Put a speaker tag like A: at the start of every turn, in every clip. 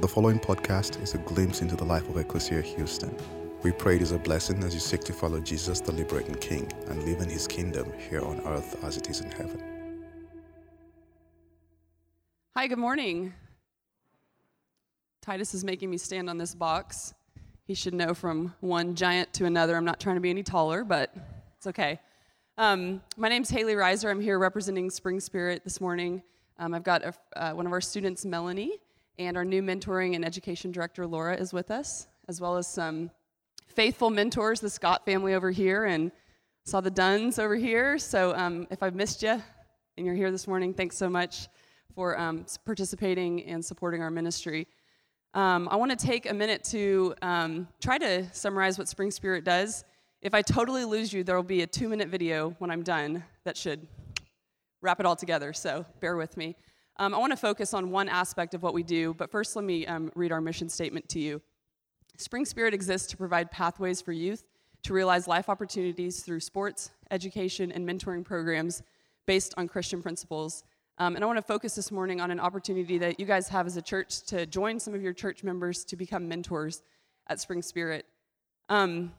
A: The following podcast is a glimpse into the life of Ecclesia Houston. We pray it is a blessing as you seek to follow Jesus, the liberating King, and live in his kingdom here on earth as it is in heaven.
B: Hi, good morning. Titus is making me stand on this box. He should know from one giant to another. I'm not trying to be any taller, but it's okay. Um, my name's Haley Reiser. I'm here representing Spring Spirit this morning. Um, I've got a, uh, one of our students, Melanie, and our new mentoring and education director, Laura, is with us, as well as some faithful mentors, the Scott family over here, and saw the Duns over here. So um, if I've missed you and you're here this morning, thanks so much for um, participating and supporting our ministry. Um, I want to take a minute to um, try to summarize what Spring Spirit does. If I totally lose you, there will be a two minute video when I'm done that should wrap it all together, so bear with me. Um, I want to focus on one aspect of what we do, but first let me um, read our mission statement to you. Spring Spirit exists to provide pathways for youth to realize life opportunities through sports, education, and mentoring programs based on Christian principles um, and I want to focus this morning on an opportunity that you guys have as a church to join some of your church members to become mentors at Spring Spirit. Um,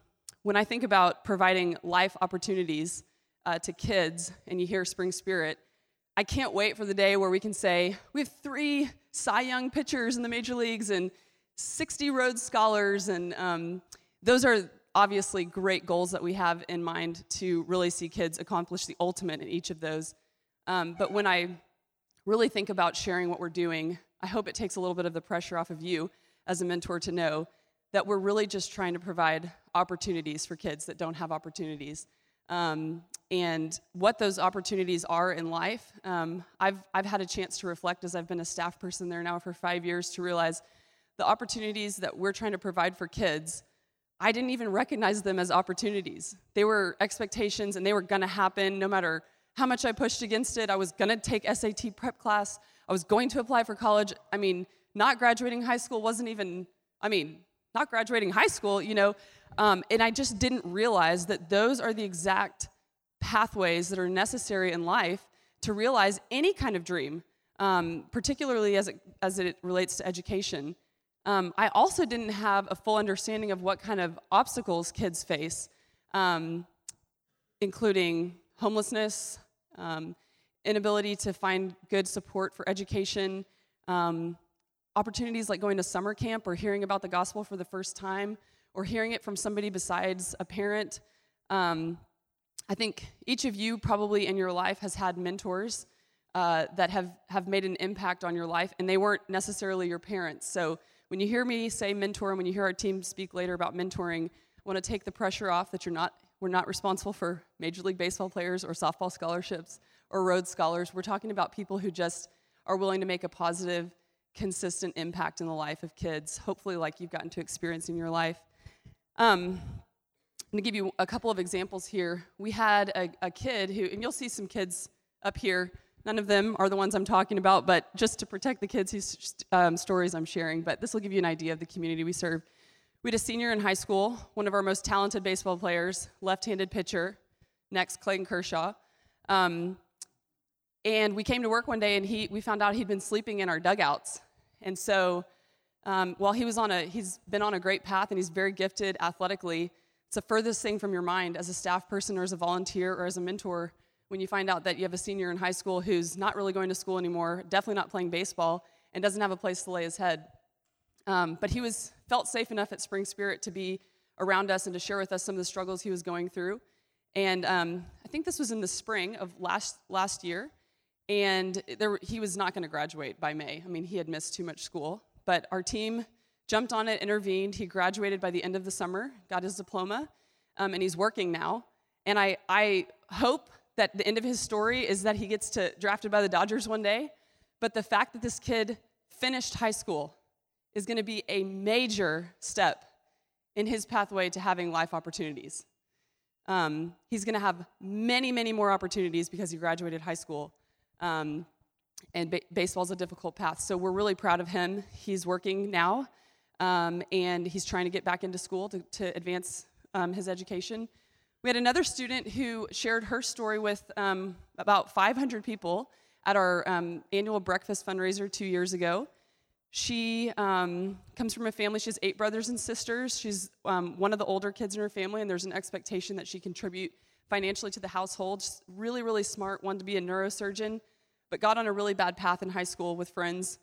B: when I think about providing life opportunities uh, to kids and you hear Spring Spirit, I can't wait for the day where we can say, we have three Cy Young pitchers in the major leagues and 60 Rhodes Scholars. And um, those are obviously great goals that we have in mind to really see kids accomplish the ultimate in each of those. Um, but when I really think about sharing what we're doing, I hope it takes a little bit of the pressure off of you as a mentor to know that we're really just trying to provide opportunities for kids that don't have opportunities. Um, and what those opportunities are in life, um, I've, I've had a chance to reflect as I've been a staff person there now for five years to realize the opportunities that we're trying to provide for kids, I didn't even recognize them as opportunities. They were expectations and they were gonna happen no matter how much I pushed against it. I was gonna take SAT prep class. I was going to apply for college. I mean, not graduating high school wasn't even, I mean, not graduating high school, you know. Um, and I just didn't realize that those are the exact pathways that are necessary in life to realize any kind of dream, um, particularly as it, as it relates to education. Um, I also didn't have a full understanding of what kind of obstacles kids face, um, including homelessness, um, inability to find good support for education, um, opportunities like going to summer camp or hearing about the gospel for the first time or hearing it from somebody besides a parent. Um, I think each of you probably in your life has had mentors uh, that have, have made an impact on your life, and they weren't necessarily your parents. So when you hear me say mentor, and when you hear our team speak later about mentoring, I want to take the pressure off that you're not we're not responsible for Major League Baseball players or softball scholarships or Rhodes Scholars. We're talking about people who just are willing to make a positive, consistent impact in the life of kids, hopefully, like you've gotten to experience in your life. Um, I'm going to give you a couple of examples here. We had a, a kid who, and you'll see some kids up here. None of them are the ones I'm talking about, but just to protect the kids whose um, stories I'm sharing. But this will give you an idea of the community we serve. We had a senior in high school, one of our most talented baseball players, left handed pitcher, next, Clayton Kershaw. Um, and we came to work one day and he, we found out he'd been sleeping in our dugouts. And so um, while he was on a, he's been on a great path and he's very gifted athletically, it's the furthest thing from your mind as a staff person or as a volunteer or as a mentor when you find out that you have a senior in high school who's not really going to school anymore, definitely not playing baseball, and doesn't have a place to lay his head. Um, but he was felt safe enough at Spring Spirit to be around us and to share with us some of the struggles he was going through. And um, I think this was in the spring of last last year, and there, he was not going to graduate by May. I mean, he had missed too much school. But our team jumped on it, intervened. He graduated by the end of the summer, got his diploma, um, and he's working now. And I, I hope that the end of his story is that he gets to drafted by the Dodgers one day. But the fact that this kid finished high school is going to be a major step in his pathway to having life opportunities. Um, he's going to have many, many more opportunities because he graduated high school. Um, and ba- baseball's a difficult path. So we're really proud of him. He's working now, um, and he's trying to get back into school to, to advance um, his education. We had another student who shared her story with um, about 500 people at our um, annual breakfast fundraiser two years ago. She um, comes from a family, she has eight brothers and sisters. She's um, one of the older kids in her family, and there's an expectation that she contribute financially to the household. She's really, really smart, wanted to be a neurosurgeon, but got on a really bad path in high school with friends,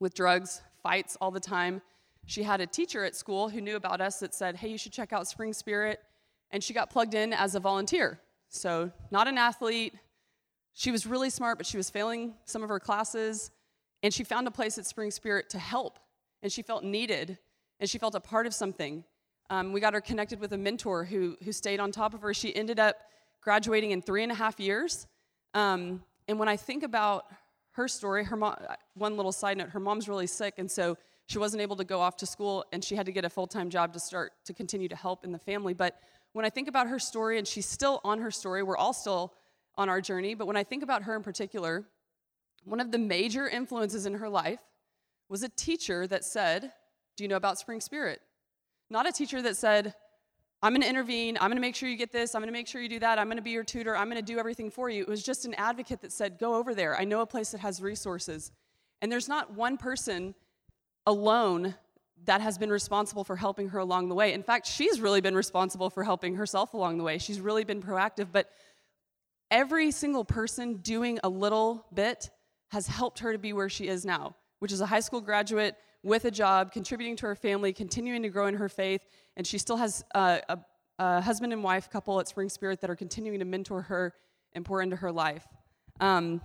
B: with drugs, fights all the time. She had a teacher at school who knew about us that said, Hey, you should check out Spring Spirit. And she got plugged in as a volunteer. So, not an athlete. She was really smart, but she was failing some of her classes. And she found a place at Spring Spirit to help, and she felt needed, and she felt a part of something. Um, we got her connected with a mentor who, who stayed on top of her. She ended up graduating in three and a half years. Um, and when I think about her story, her mom, one little side note, her mom's really sick, and so she wasn't able to go off to school, and she had to get a full time job to start to continue to help in the family. But when I think about her story, and she's still on her story, we're all still on our journey, but when I think about her in particular, one of the major influences in her life was a teacher that said, Do you know about Spring Spirit? Not a teacher that said, I'm going to intervene. I'm going to make sure you get this. I'm going to make sure you do that. I'm going to be your tutor. I'm going to do everything for you. It was just an advocate that said, Go over there. I know a place that has resources. And there's not one person alone that has been responsible for helping her along the way. In fact, she's really been responsible for helping herself along the way. She's really been proactive. But every single person doing a little bit has helped her to be where she is now, which is a high school graduate with a job, contributing to her family, continuing to grow in her faith, and she still has a, a, husband and wife couple at Spring Spirit that are continuing to mentor her and pour into her life. Um,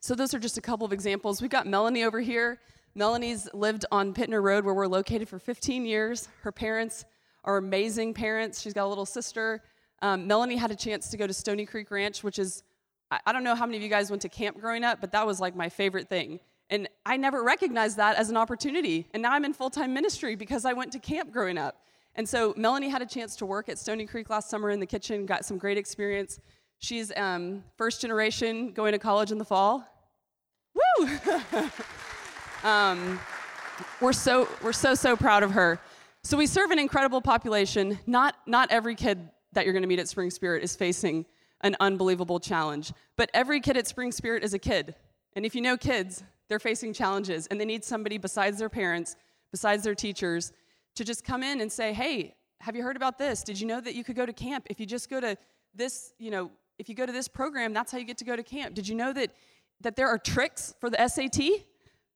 B: so those are just a couple of examples. We've got Melanie over here. Melanie's lived on Pitner Road, where we're located for 15 years. Her parents are amazing parents. She's got a little sister. Um, Melanie had a chance to go to Stony Creek Ranch, which is I don't know how many of you guys went to camp growing up, but that was like my favorite thing. And I never recognized that as an opportunity. And now I'm in full time ministry because I went to camp growing up. And so Melanie had a chance to work at Stony Creek last summer in the kitchen, got some great experience. She's um, first generation going to college in the fall. Woo! um, we're so we're so so proud of her. So we serve an incredible population. Not not every kid that you're going to meet at Spring Spirit is facing an unbelievable challenge. But every kid at Spring Spirit is a kid. And if you know kids, they're facing challenges and they need somebody besides their parents, besides their teachers, to just come in and say, hey, have you heard about this? Did you know that you could go to camp? If you just go to this, you know, if you go to this program, that's how you get to go to camp. Did you know that, that there are tricks for the SAT?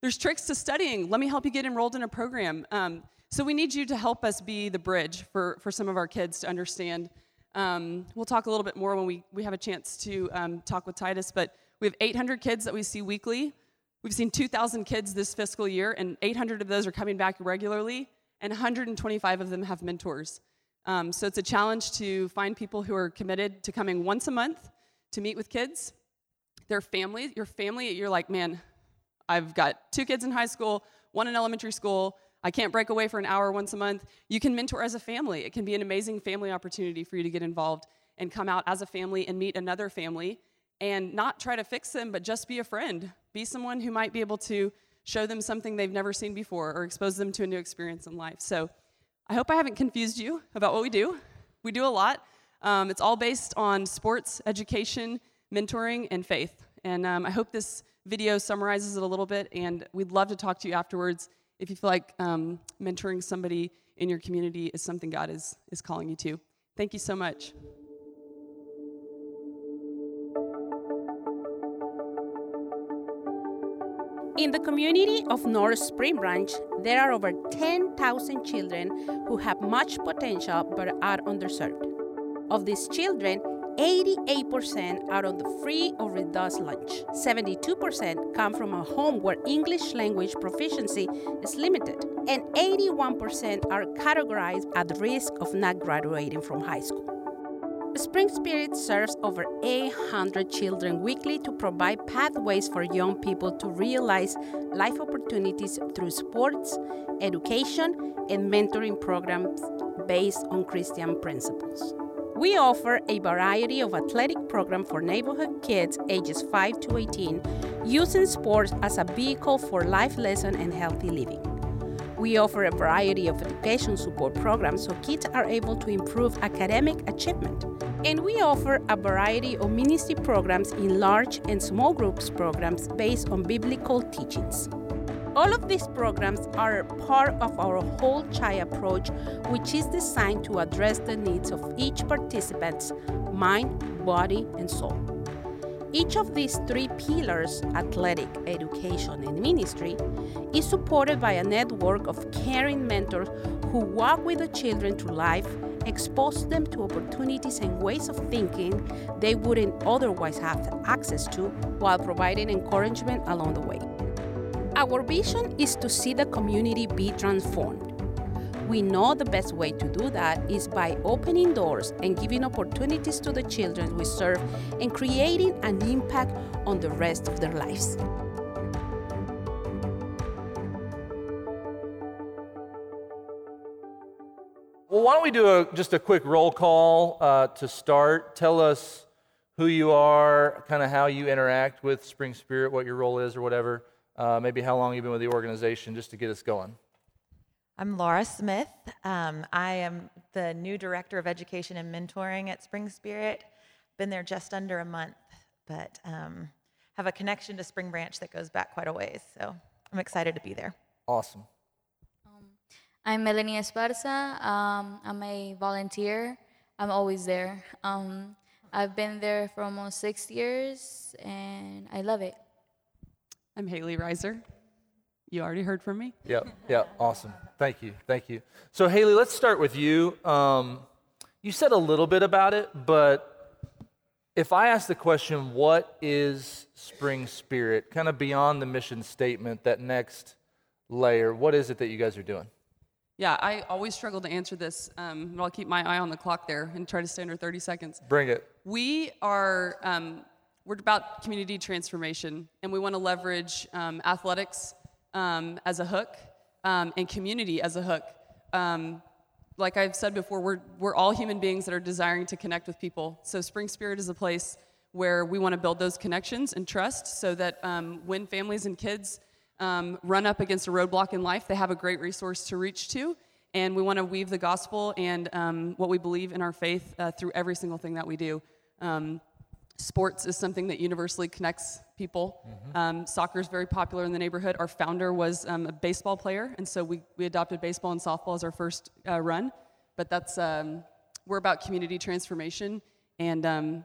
B: There's tricks to studying. Let me help you get enrolled in a program. Um, so we need you to help us be the bridge for, for some of our kids to understand um, we'll talk a little bit more when we, we have a chance to um, talk with Titus, but we have 800 kids that we see weekly. We've seen 2,000 kids this fiscal year, and 800 of those are coming back regularly, and 125 of them have mentors. Um, so it's a challenge to find people who are committed to coming once a month to meet with kids. Their family, your family, you're like, man, I've got two kids in high school, one in elementary school, I can't break away for an hour once a month. You can mentor as a family. It can be an amazing family opportunity for you to get involved and come out as a family and meet another family and not try to fix them, but just be a friend. Be someone who might be able to show them something they've never seen before or expose them to a new experience in life. So I hope I haven't confused you about what we do. We do a lot. Um, it's all based on sports, education, mentoring, and faith. And um, I hope this video summarizes it a little bit, and we'd love to talk to you afterwards if you feel like um, mentoring somebody in your community is something God is, is calling you to. Thank you so much.
C: In the community of North Spring Branch, there are over 10,000 children who have much potential but are underserved. Of these children, 88% are on the free or reduced lunch. 72% come from a home where English language proficiency is limited. And 81% are categorized at risk of not graduating from high school. Spring Spirit serves over 800 children weekly to provide pathways for young people to realize life opportunities through sports, education, and mentoring programs based on Christian principles. We offer a variety of athletic programs for neighborhood kids ages 5 to 18, using sports as a vehicle for life lesson and healthy living. We offer a variety of education support programs so kids are able to improve academic achievement. And we offer a variety of ministry programs in large and small groups programs based on biblical teachings. All of these programs are part of our whole CHAI approach, which is designed to address the needs of each participant's mind, body, and soul. Each of these three pillars athletic, education, and ministry is supported by a network of caring mentors who walk with the children through life, expose them to opportunities and ways of thinking they wouldn't otherwise have access to, while providing encouragement along the way. Our vision is to see the community be transformed. We know the best way to do that is by opening doors and giving opportunities to the children we serve and creating an impact on the rest of their lives.
D: Well, why don't we do a, just a quick roll call uh, to start? Tell us who you are, kind of how you interact with Spring Spirit, what your role is, or whatever. Uh, maybe how long you've been with the organization, just to get us going.
E: I'm Laura Smith. Um, I am the new director of education and mentoring at Spring Spirit. Been there just under a month, but um, have a connection to Spring Branch that goes back quite a ways. So I'm excited to be there.
D: Awesome.
F: I'm Melanie Esparza. Um, I'm a volunteer. I'm always there. Um, I've been there for almost six years, and I love it.
B: I'm Haley Reiser. You already heard from me.
D: Yep, yep, awesome. Thank you, thank you. So, Haley, let's start with you. Um, you said a little bit about it, but if I ask the question, what is Spring Spirit, kind of beyond the mission statement, that next layer, what is it that you guys are doing?
B: Yeah, I always struggle to answer this, um, but I'll keep my eye on the clock there and try to stay under 30 seconds.
D: Bring it.
B: We are um, we're about community transformation, and we want to leverage um, athletics um, as a hook um, and community as a hook. Um, like I've said before, we're we're all human beings that are desiring to connect with people. So Spring Spirit is a place where we want to build those connections and trust, so that when families and kids um, run up against a roadblock in life, they have a great resource to reach to. And we want to weave the gospel and um, what we believe in our faith uh, through every single thing that we do. Um, sports is something that universally connects people. Mm-hmm. Um, soccer is very popular in the neighborhood. Our founder was um, a baseball player, and so we, we adopted baseball and softball as our first uh, run. But that's um, we're about community transformation and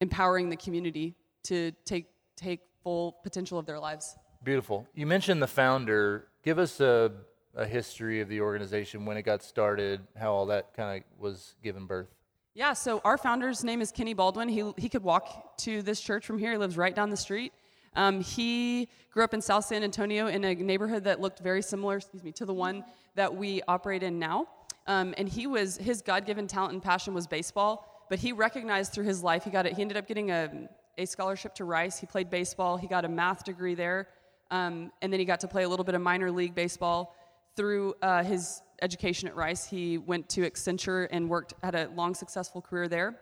B: empowering the community to take take full potential of their lives.
D: Beautiful. You mentioned the founder. Give us a, a history of the organization, when it got started, how all that kind of was given birth.
B: Yeah, so our founder's name is Kenny Baldwin. He, he could walk to this church from here. He lives right down the street. Um, he grew up in South San Antonio in a neighborhood that looked very similar, excuse me, to the one that we operate in now. Um, and he was his God-given talent and passion was baseball, but he recognized through his life he got it. He ended up getting a, a scholarship to Rice. He played baseball. He got a math degree there. Um, and then he got to play a little bit of minor league baseball. Through uh, his education at Rice, he went to Accenture and worked, had a long, successful career there.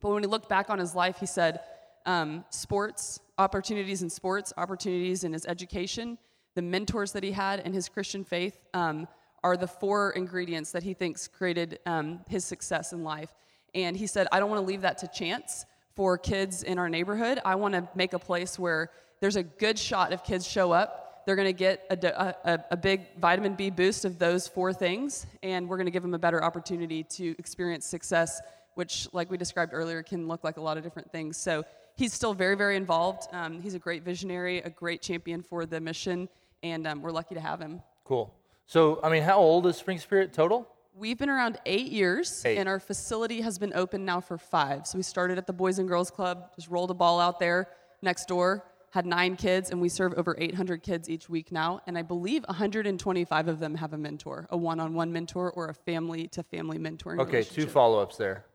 B: But when he looked back on his life, he said, um, sports, opportunities in sports, opportunities in his education, the mentors that he had, and his Christian faith um, are the four ingredients that he thinks created um, his success in life. And he said, I don't want to leave that to chance for kids in our neighborhood. I want to make a place where there's a good shot if kids show up, they're going to get a, a, a, big vitamin B boost of those four things, and we're going to give them a better opportunity to experience success, which, like we described earlier, can look like a lot of different things. So he's still very, very involved. Um, he's a great visionary, a great champion for the mission, and um, we're lucky to have him.
D: Cool. So, I mean, how old is Spring Spirit total?
B: We've been around eight years,
D: eight.
B: and our facility has been open now for five. So we started at the Boys and Girls Club, just rolled a ball out there next door had nine kids, and we serve over 800 kids each week now. And I believe 125 of them have a mentor, a one on one mentor, or a family to family mentoring.
D: Okay, two follow ups there.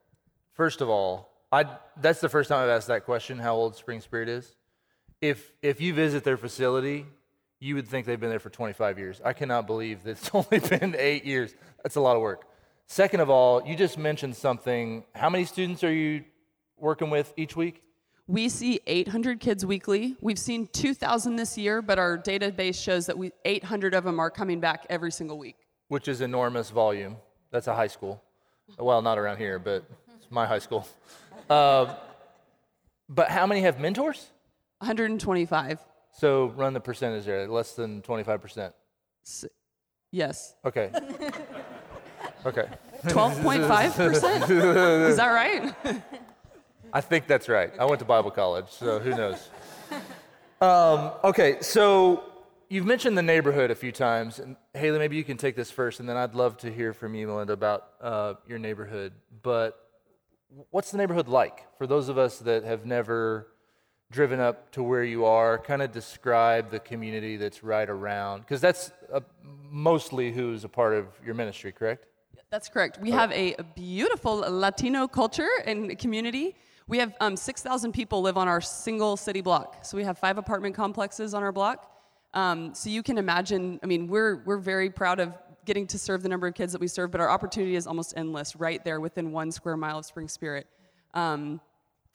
D: First of all, I, that's the first time I've asked that question how old Spring Spirit is. If, if you visit their facility, you would think they've been there for 25 years. I cannot believe that it's only been eight years. That's a lot of work. Second of all, you just mentioned something. How many students are you working with each week?
B: We see 800 kids weekly. We've seen 2,000 this year, but our database shows that we, 800 of them are coming back every single week.
D: Which is enormous volume. That's a high school. Well, not around here, but it's my high school. Uh, but how many have mentors?
B: 125.
D: So run the percentage there, less than 25%.
B: S- yes.
D: Okay. okay.
B: 12.5%? Is that right?
D: I think that's right. I went to Bible college, so who knows? Um, okay, so you've mentioned the neighborhood a few times, and Haley, maybe you can take this first, and then I'd love to hear from you, Melinda, about uh, your neighborhood. But what's the neighborhood like for those of us that have never driven up to where you are? Kind of describe the community that's right around, because that's uh, mostly who's a part of your ministry, correct?
B: That's correct. We have a beautiful Latino culture and community. We have um, 6,000 people live on our single city block. So we have five apartment complexes on our block. Um, so you can imagine, I mean, we're, we're very proud of getting to serve the number of kids that we serve, but our opportunity is almost endless right there within one square mile of Spring Spirit. Um,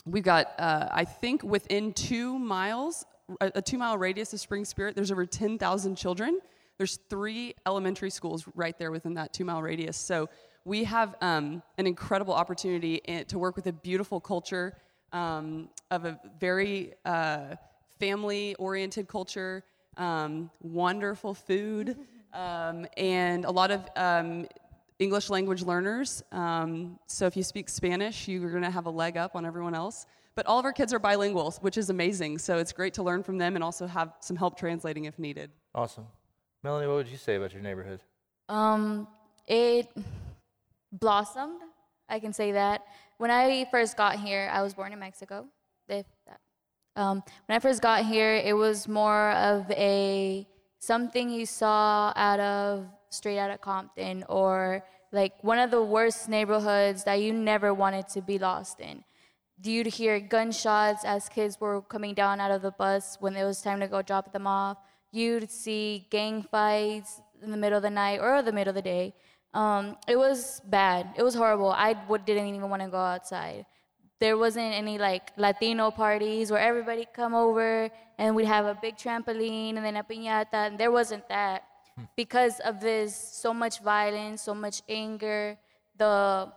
B: we've got, uh, I think, within two miles, a, a two mile radius of Spring Spirit, there's over 10,000 children. There's three elementary schools right there within that two mile radius. So we have um, an incredible opportunity to work with a beautiful culture um, of a very uh, family oriented culture, um, wonderful food, um, and a lot of um, English language learners. Um, so if you speak Spanish, you're going to have a leg up on everyone else. But all of our kids are bilingual, which is amazing. So it's great to learn from them and also have some help translating if needed.
D: Awesome. Melanie, what would you say about your neighborhood?
F: Um, it blossomed. I can say that. When I first got here, I was born in Mexico. Um, when I first got here, it was more of a something you saw out of straight out of Compton or like one of the worst neighborhoods that you never wanted to be lost in. You'd hear gunshots as kids were coming down out of the bus when it was time to go drop them off. You'd see gang fights in the middle of the night or the middle of the day. Um, it was bad. It was horrible. I w- didn't even want to go outside. There wasn't any like Latino parties where everybody come over and we'd have a big trampoline and then a piñata. And there wasn't that because of this so much violence, so much anger, the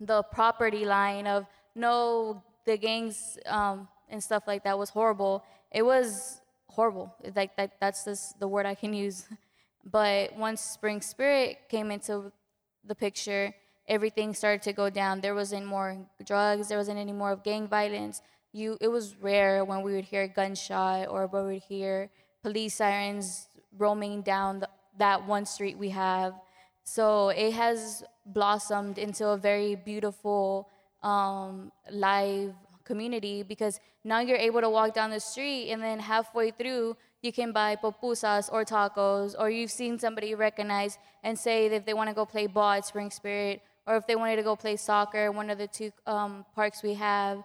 F: the property line of no the gangs um, and stuff like that was horrible. It was horrible. Like that, that's just the word I can use. But once Spring Spirit came into the picture, everything started to go down. There wasn't more drugs. There wasn't any more of gang violence. You, it was rare when we would hear gunshot or we would hear police sirens roaming down the, that one street we have. So it has blossomed into a very beautiful um, live community because now you're able to walk down the street and then halfway through you can buy pupusas or tacos or you've seen somebody you recognize and say that if they want to go play ball at Spring Spirit or if they wanted to go play soccer, one of the two um, parks we have,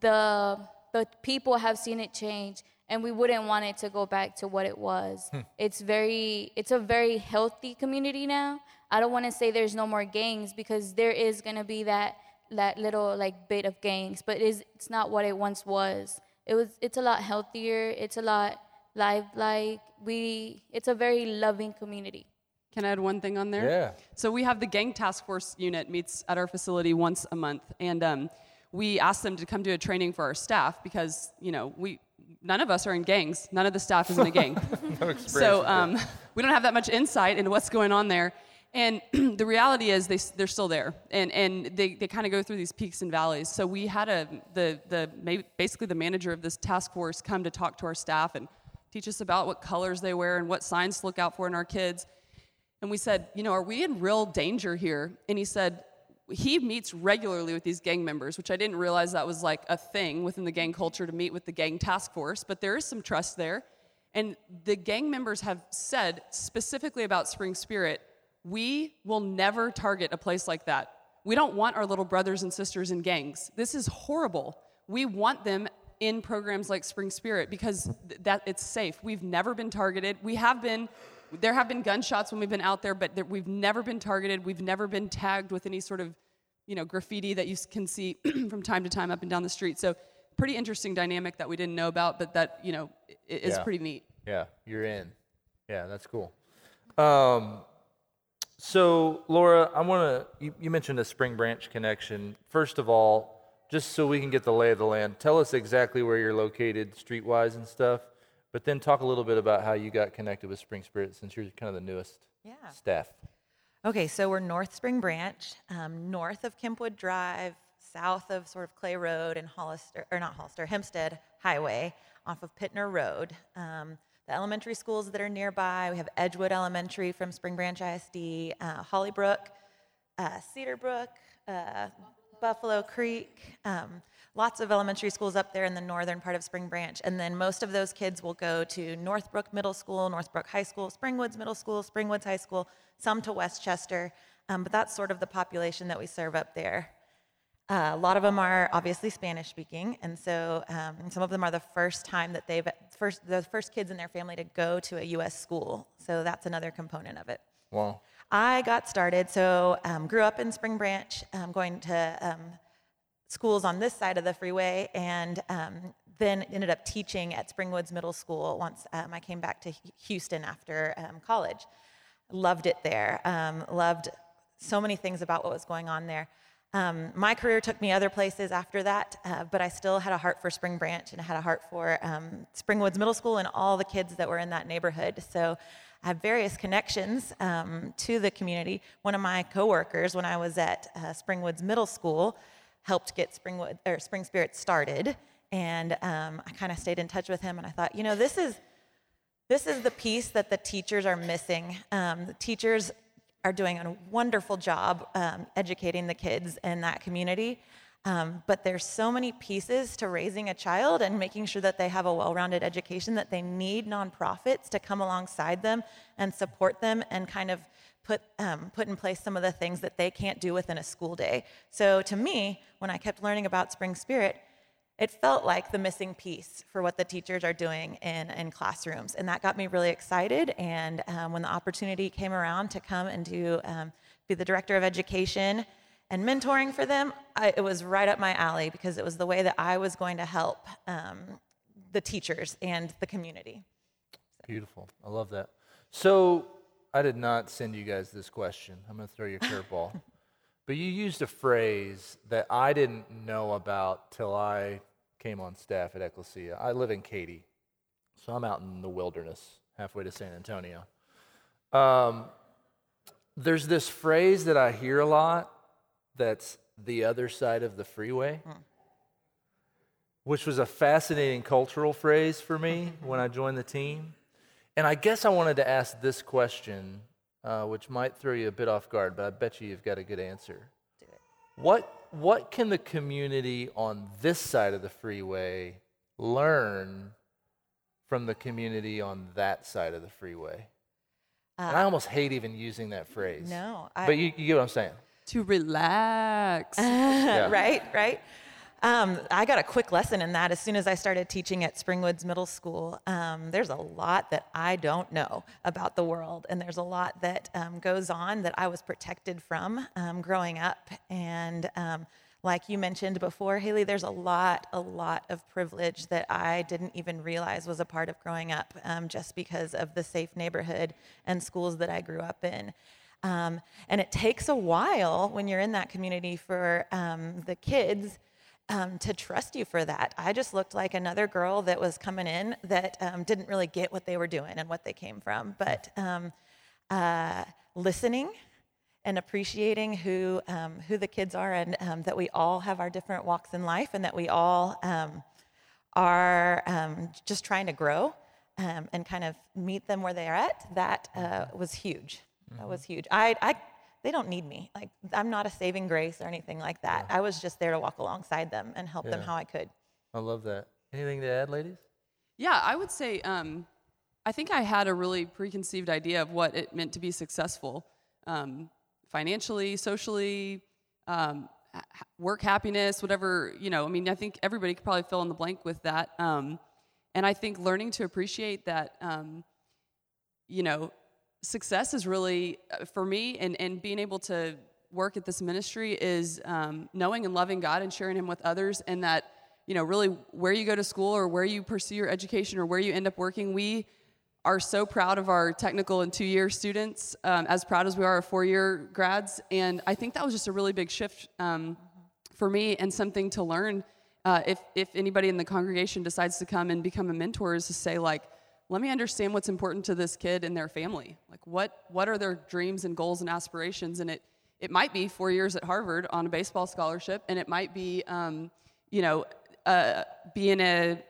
F: the the people have seen it change and we wouldn't want it to go back to what it was. It's very it's a very healthy community now. I don't want to say there's no more gangs because there is going to be that that little like bit of gangs, but it's it's not what it once was. It was it's a lot healthier. It's a lot live like we it's a very loving community.
B: Can I add one thing on there?
D: Yeah.
B: So we have the gang task force unit meets at our facility once a month, and um, we ask them to come do a training for our staff because you know we none of us are in gangs. None of the staff is in a gang. so um, we don't have that much insight into what's going on there. And the reality is they, they're still there, and, and they, they kind of go through these peaks and valleys. So we had a the the basically the manager of this task force come to talk to our staff and teach us about what colors they wear and what signs to look out for in our kids. And we said, you know, are we in real danger here? And he said, he meets regularly with these gang members, which I didn't realize that was like a thing within the gang culture to meet with the gang task force, but there is some trust there. And the gang members have said specifically about Spring Spirit, we will never target a place like that. We don't want our little brothers and sisters in gangs. This is horrible. We want them in programs like Spring Spirit because th- that it's safe. We've never been targeted. We have been there have been gunshots when we've been out there, but there, we've never been targeted. We've never been tagged with any sort of, you know, graffiti that you can see from time to time up and down the street. So, pretty interesting dynamic that we didn't know about, but that you know is
D: Yeah.
B: pretty neat.
D: Yeah, you're in. Yeah, that's cool. Um, so, Laura, I want to, you, you mentioned a Spring Branch connection. First of all, just so we can get the lay of the land, tell us exactly where you're located streetwise and stuff. But then talk a little bit about how you got connected with Spring Spirit since you're kind of the newest
E: Yeah.
D: staff.
E: Okay, so we're North Spring Branch, um, north of Kempwood Drive, south of sort of Clay Road and Hollister, or not Hollister, Hempstead Highway, off of Pitner Road. Um, the elementary schools that are nearby, we have Edgewood Elementary from Spring Branch ISD, uh, Hollibrook, uh, Cedar Brook, uh, Buffalo Creek. Um, lots of elementary schools up there in the northern part of Spring Branch. And then most of those kids will go to Northbrook Middle School, Northbrook High School, Springwoods Middle School, Springwoods High School, some to Westchester. Um, but that's sort of the population that we serve up there. Uh, a lot of them are obviously Spanish speaking, and so um, some of them are the first time that they've first the first kids in their family to go to a U.S. school. So that's another component of it.
D: Wow.
E: I got started, so um, grew up in Spring Branch, um, going to um, schools on this side of the freeway, and um, then ended up teaching at Springwoods Middle School once um, I came back to Houston after um, college. Loved it there. Loved so many things about what was going on there. Um, my career took me other places after that, uh, but I still had a heart for Spring Branch and I had a heart for um, Springwoods Middle School and all the kids that were in that neighborhood. So I have various connections um, to the community. One of my coworkers, when I was at uh, Springwoods Middle School, helped get Springwood or Spring Spirit started, and um, I kind of stayed in touch with him. And I thought, you know, this is this is the piece that the teachers are missing. Um, the teachers are doing a wonderful job um, educating the kids in that community. Um, but there's so many pieces to raising a child and making sure that they have a well-rounded education that they need nonprofits to come alongside them and support them and kind of put um, put in place some of the things that they can't do within a school day. So to me, when I kept learning about Spring Spirit, it felt like the missing piece for what the teachers are doing in, in classrooms. And that got me really excited. And um, when the opportunity came around to come and do, um, be the director of education and mentoring for them, I, it was right up my alley because it was the way that I was going to help um, the teachers and the community.
D: Beautiful. I love that. So I did not send you guys this question. I'm going to throw you a curveball. but you used a phrase that I didn't know about till I came on staff at Ecclesia. I live in Katy, so I'm out in the wilderness, halfway to San Antonio. Um, there's this phrase that I hear a lot that's the other side of the freeway, which was a fascinating cultural phrase for me when I joined the team. And I guess I wanted to ask this question, uh, which might throw you a bit off guard, but I bet you you've got a good answer. Do it. What, what can the community on this side of the freeway learn from the community on that side of the freeway? and I almost hate even using that phrase.
E: No, I-
D: but you, you get what I'm saying.
B: To relax.
E: right, right. Um, I got a quick lesson in that as soon as I started teaching at Springwoods Middle School. Um, there's a lot that I don't know about the world, and there's a lot that um, goes on that I was protected from um, growing up. And um, like you mentioned before, Haley, there's a lot, a lot of privilege that I didn't even realize was a part of growing up um, just because of the safe neighborhood and schools that I grew up in. Um, and it takes a while when you're in that community for um, the kids um, to trust you for that. I just looked like another girl that was coming in that um, didn't really get what they were doing and what they came from. But um, uh, listening and appreciating who, um, who the kids are and that we all have our different walks in life and that we all are just trying to grow and kind of meet them where they're at, that uh, was huge. That was huge. I, I, they don't need me. Like, I'm not a saving grace or anything like that. I was just there to walk alongside them and help them how I could.
D: I love that. Anything to add, ladies?
B: Yeah, I would say um, I think I had a really preconceived idea of what it meant to be successful um, financially, socially, um, ha- ha- work happiness, whatever, you know. I mean, I think everybody could probably fill in the blank with that. Um, and I think learning to appreciate that, um, you know, success is really, uh, for me, and, and being able to work at this ministry is um, knowing and loving God and sharing Him with others, and that, you know, really where you go to school or where you pursue your education or where you end up working, we are so proud of our technical and two year students, um, as proud as we are of four year grads. And I think that was just a really big shift um, for me and something to learn. Uh, if, if anybody in the congregation decides to come and become a mentor, is to say, like, let me understand what's important to this kid and their family. Like, what, what are their dreams and goals and aspirations? And it, it might be four years at Harvard on a baseball scholarship, and it might be, um, you know, uh, being a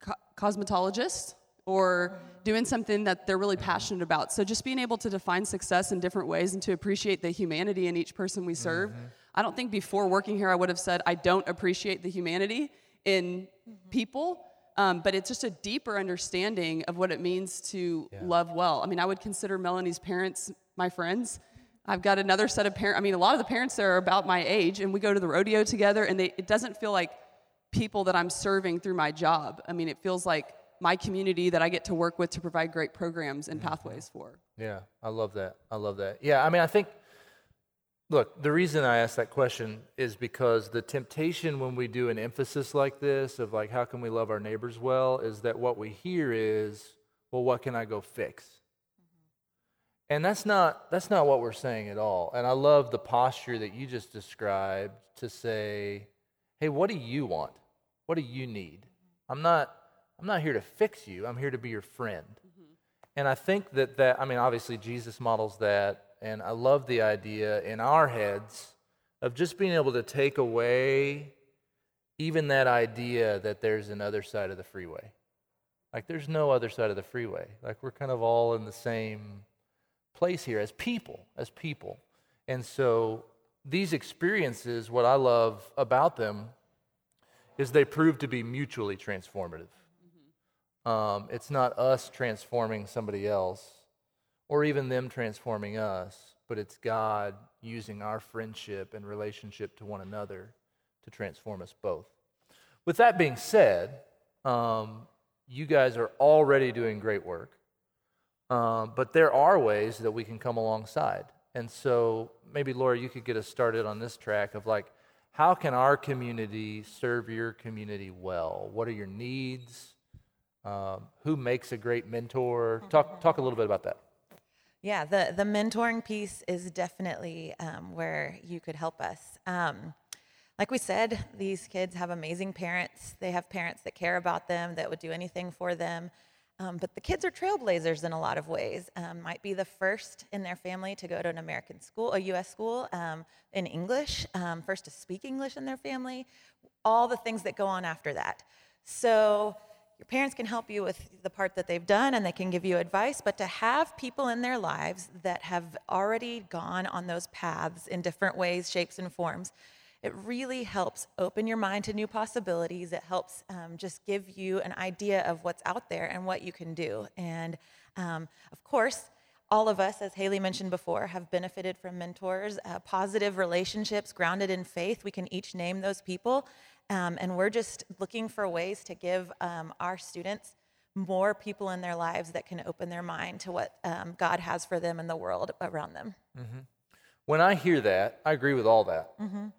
B: co- cosmetologist or doing something that they're really passionate about. So just being able to define success in different ways and to appreciate the humanity in each person we serve. I don't think before working here I would have said I don't appreciate the humanity in people. Um, but it's just a deeper understanding of what it means to love well. I mean, I would consider Melanie's parents my friends. I've got another set of parents. I mean, a lot of the parents there are about my age, and we go to the rodeo together, and they, it doesn't feel like people that I'm serving through my job. I mean, it feels like my community that I get to work with to provide great programs and pathways for.
D: Yeah, I love that. I love that. Yeah, I mean, I think, look, the reason I ask that question is because the temptation when we do an emphasis like this of like, how can we love our neighbors well, is that what we hear is, well, what can I go fix? Mm-hmm. And that's not, that's not what we're saying at all. And I love the posture that you just described to say, hey, what do you want? What do you need? Mm-hmm. I'm not, I'm not here to fix you. I'm here to be your friend. Mm-hmm. And I think that that, I mean, obviously Jesus models that. And I love the idea in our heads of just being able to take away even that idea that there's another side of the freeway. Like there's no other side of the freeway. Like we're kind of all in the same place here as people, as people. And so these experiences, what I love about them is they prove to be mutually transformative. Um, it's not us transforming somebody else or even them transforming us, but it's God using our friendship and relationship to one another to transform us both. With that being said, um, you guys are already doing great work, um, but there are ways that we can come alongside. And so maybe, Laura, you could get us started on this track of like, how can our community serve your community well? What are your needs? Um, who makes a great mentor? Talk, talk a little bit about that.
E: Yeah, the, the mentoring piece is definitely um, where you could help us. Um, like we said, these kids have amazing parents. They have parents that care about them, that would do anything for them. Um, but the kids are trailblazers in a lot of ways. Um, might be the first in their family to go to an American school, a U.S. school um, in English, um, first to speak English in their family, all the things that go on after that. So your parents can help you with the part that they've done and they can give you advice, but to have people in their lives that have already gone on those paths in different ways, shapes, and forms, it really helps open your mind to new possibilities. It helps um, just give you an idea of what's out there and what you can do. And um, of course, all of us, as Haley mentioned before, have benefited from mentors, uh, positive relationships grounded in faith. We can each name those people. Um, and we're just looking for ways to give um, our students more people in their lives that can open their mind to what um, God has for them and the world around them.
D: When I hear that, I agree with all that.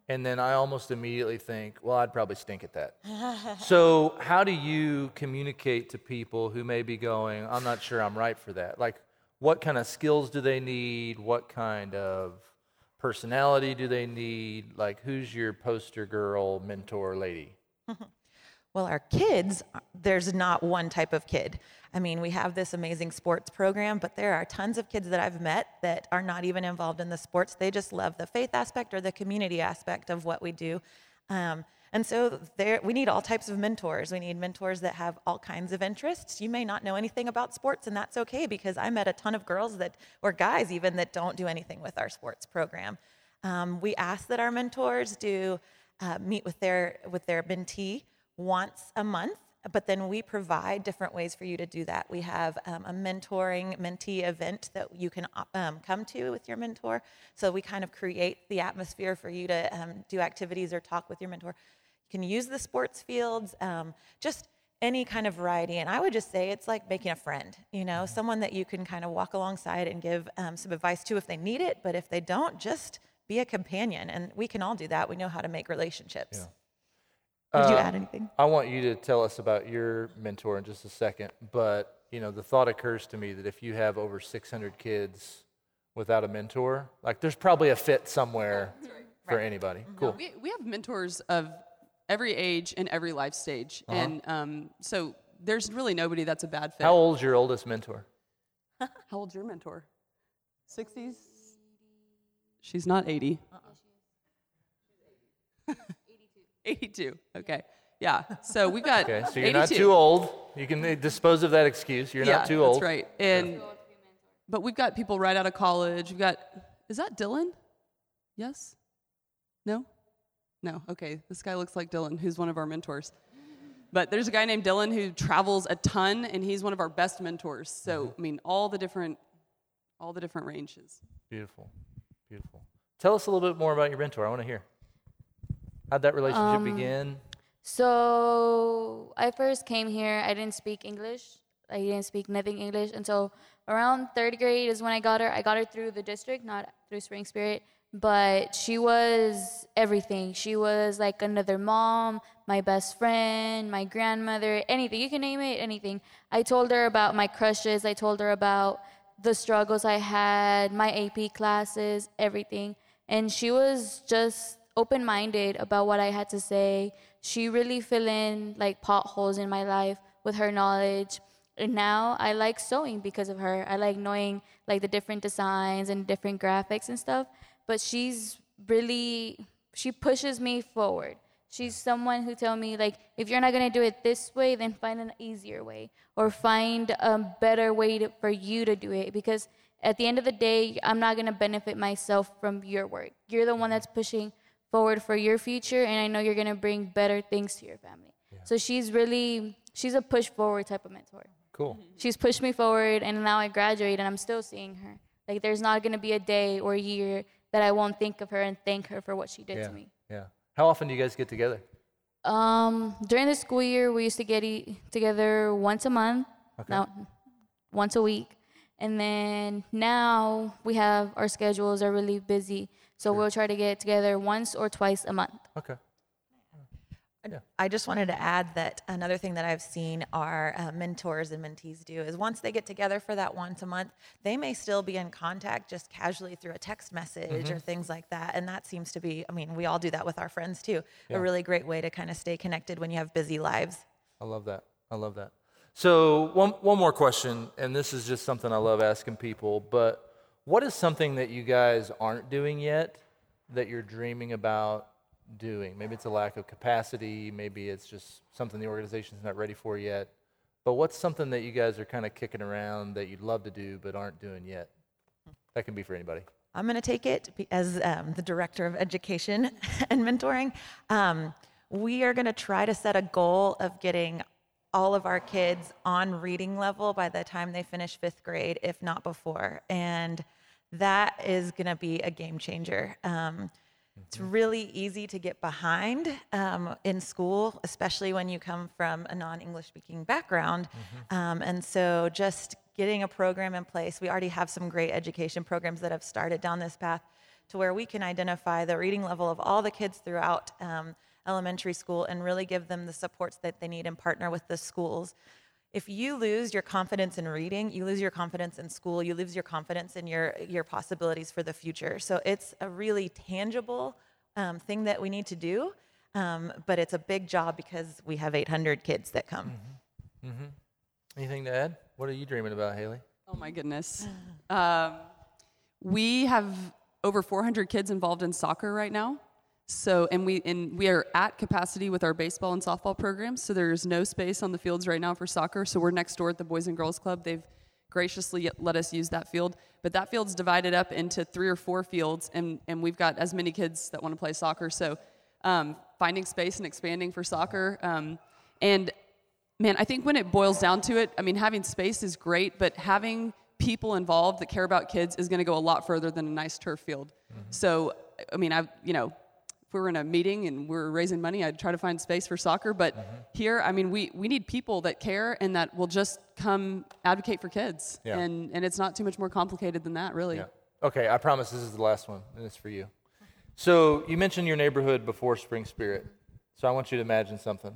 D: And then I almost immediately think, well, I'd probably stink at that. so, how do you communicate to people who may be going, I'm not sure I'm right for that? Like, what kind of skills do they need? What kind of personality do they need? Like, who's your poster girl, mentor lady?
E: Well, our kids, there's not one type of kid. I mean, we have this amazing sports program, but there are tons of kids that I've met that are not even involved in the sports. They just love the faith aspect or the community aspect of what we do. Um, and so there, we need all types of mentors. We need mentors that have all kinds of interests. You may not know anything about sports, and that's okay because I met a ton of girls that, or guys even, that don't do anything with our sports program. Um, we ask that our mentors do uh, meet with their with their mentee once a month, but then we provide different ways for you to do that. We have um, a mentoring mentee event that you can um, come to with your mentor. So we kind of create the atmosphere for you to um, do activities or talk with your mentor. You can use the sports fields, um, just any kind of variety. And I would just say it's like making a friend, you know, someone that you can kind of walk alongside and give um, some advice to if they need it. But if they don't, just be a companion. And we can all do that. We know how to make relationships. Did you
D: Uh,
E: add anything?
D: I want you to tell us about your mentor in just a second, but you know, the thought occurs to me that if you have over 600 kids without a mentor, like there's probably a fit somewhere for anybody. Cool.
B: We, we have mentors of every age and every life stage. And um, so there's really nobody that's a bad fit.
D: How old's your oldest mentor?
B: How old's your mentor? 60s? She's not 80. 82. Okay. Yeah. So we've got
D: Okay, so you're
B: 82.
D: not too old. You can dispose of that excuse. You're
B: yeah,
D: not too old.
B: That's right. And but we've got people right out of college. We've got is that Dylan? Yes? No? No. Okay. This guy looks like Dylan, who's one of our mentors. But there's a guy named Dylan who travels a ton and he's one of our best mentors. So I mean all the different all the different ranges.
D: Beautiful. Beautiful. Tell us a little bit more about your mentor. I want to hear. How'd that relationship
F: Um,
D: begin?
F: So I first came here. I didn't speak English. I didn't speak nothing English until around third grade is when I got her. I got her through the district, not through Spring Spirit. But she was everything. She was like another mom, my best friend, my grandmother, anything. You can name it, anything. I told her about my crushes. I told her about the struggles I had, my AP classes, everything. And she was just open minded about what I had to say. She really filled in like potholes in my life with her knowledge. And now I like sewing because of her. I like knowing like the different designs and different graphics and stuff. But she's really she pushes me forward. She's someone who tell me like if you're not gonna do it this way, then find an easier way or find a better way to, for you to do it because at the end of the day, I'm not gonna benefit myself from your work. You're the one that's pushing forward for your future, and I know you're gonna bring better things to your family. So she's really she's a push forward type of mentor.
D: Cool. Mm-hmm.
F: She's pushed me forward, and now I graduate, and I'm still seeing her. Like there's not gonna be a day or a year that I won't think of her and thank her for what she did
D: Yeah.
F: to me.
D: Yeah. How often do you guys get together?
F: Um, during the school year, we used to get eat together once a month,
D: Okay.
F: now once a week, and then now we have our schedules are really busy, so we'll try to get together once or twice a month.
D: Okay.
E: I just wanted to add that another thing that I've seen our uh, mentors and mentees do is once they get together for that once a month, they may still be in contact just casually through a text message or things like that. And that seems to be, I mean, we all do that with our friends too.
D: Yeah.
E: A really great way to kind of stay connected when you have busy lives.
D: I love that. I love that. So one one more question, and this is just something I love asking people. But what is something that you guys aren't doing yet that you're dreaming about doing? Maybe it's a lack of capacity. Maybe it's just something the organization's not ready for yet. But what's something that you guys are kind of kicking around that you'd love to do but aren't doing yet? That can be for anybody.
E: I'm going to take it as um, the director of education and mentoring. Um, we are going to try to set a goal of getting all of our kids on reading level by the time they finish fifth grade, if not before. And that is going to be a game changer. Um, it's really easy to get behind um, in school, especially when you come from a non English speaking background. Um, and so, just getting a program in place, we already have some great education programs that have started down this path to where we can identify the reading level of all the kids throughout um, elementary school and really give them the supports that they need and partner with the schools. If you lose your confidence in reading, you lose your confidence in school, you lose your confidence in your, your possibilities for the future. So it's a really tangible um, thing that we need to do, um, but it's a big job because we have 800 kids that come. Mm hmm.
D: Anything to add? What are you dreaming about, Haley?
B: Oh my goodness. Um, we have over 400 kids involved in soccer right now. So, and we and we are at capacity with our baseball and softball programs. So there's no space on the fields right now for soccer. So we're next door at the Boys and Girls Club. They've graciously let us use that field, but that field's divided up into three or four fields, and and we've got as many kids that want to play soccer. So, um, finding space and expanding for soccer, um, and man, I think when it boils down to it, I mean, having space is great, but having people involved that care about kids is going to go a lot further than a nice turf field. So, I mean, I, you know, we were in a meeting and we are raising money, I'd try to find space for soccer. But here, I mean, we, we need people that care and that will just come advocate for kids.
D: Yeah.
B: And, and it's not too much more complicated than that, really.
D: Yeah. Okay, I promise this is the last one, and it's for you. So you mentioned your neighborhood before Spring Spirit. So I want you to imagine something.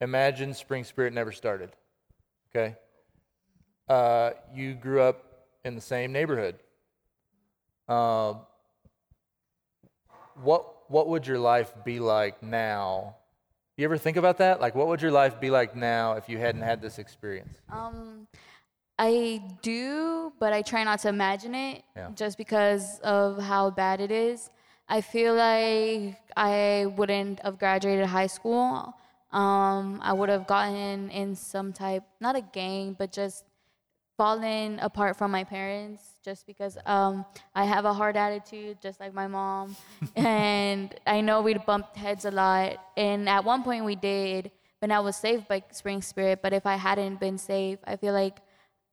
D: Imagine Spring Spirit never started. Okay? Uh, you grew up in the same neighborhood. Um, what what would your life be like now You ever think about that? Like, what would your life be like now if you hadn't had this experience?
F: Um, I do, but I try not to imagine it
D: Yeah.
F: just because of how bad it is. I feel like I wouldn't have graduated high school. Um, I would have gotten in some type, not a gang, but just fallen apart from my parents just because um, I have a hard attitude, just like my mom. and I know we'd bumped heads a lot. And at one point we did, but I was saved by Spring Spirit. But if I hadn't been saved, I feel like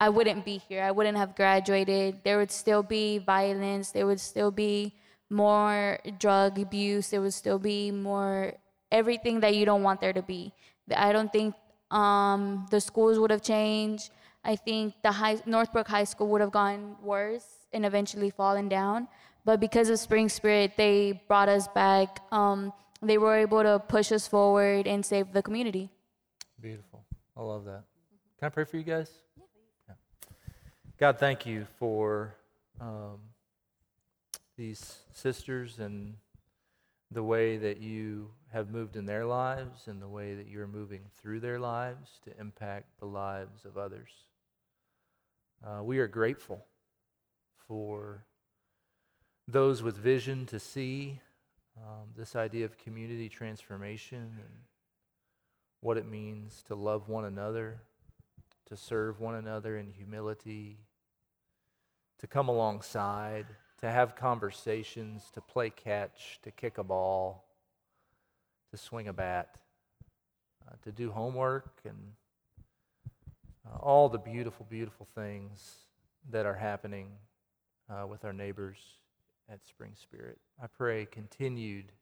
F: I wouldn't be here. I wouldn't have graduated. There would still be violence. There would still be more drug abuse. There would still be more everything that you don't want there to be. I don't think um, the schools would have changed. I think the high, Northbrook High School would have gone worse and eventually fallen down. But because of Spring Spirit, they brought us back. Um, they were able to push us forward and save the community.
D: Beautiful. I love that. Can I pray for you guys? Yeah. God, thank you for um, these sisters and the way that you have moved in their lives and the way that you're moving through their lives to impact the lives of others. Uh, we are grateful for those with vision to see um, this idea of community transformation and what it means to love one another, to serve one another in humility, to come alongside, to have conversations, to play catch, to kick a ball, to swing a bat, uh, to do homework, and uh, all the beautiful, beautiful things that are happening uh, with our neighbors at Spring Spirit. I pray continued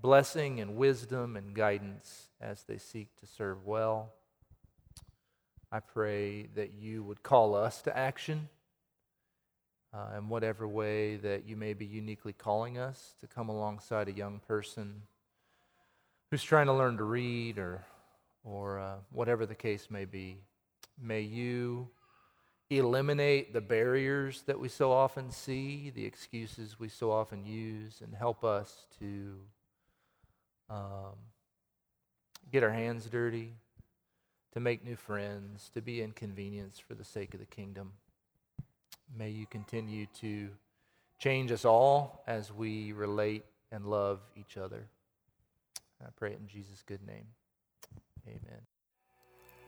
D: blessing and wisdom and guidance as they seek to serve well. I pray that you would call us to action uh, in whatever way that you may be uniquely calling us to come alongside a young person who's trying to learn to read or, or uh, whatever the case may be. May you eliminate the barriers that we so often see, the excuses we so often use, and help us to um, get our hands dirty, to make new friends, to be inconvenienced for the sake of the kingdom. May you continue to change us all as we relate and love each other. I pray it in Jesus' good name. Amen.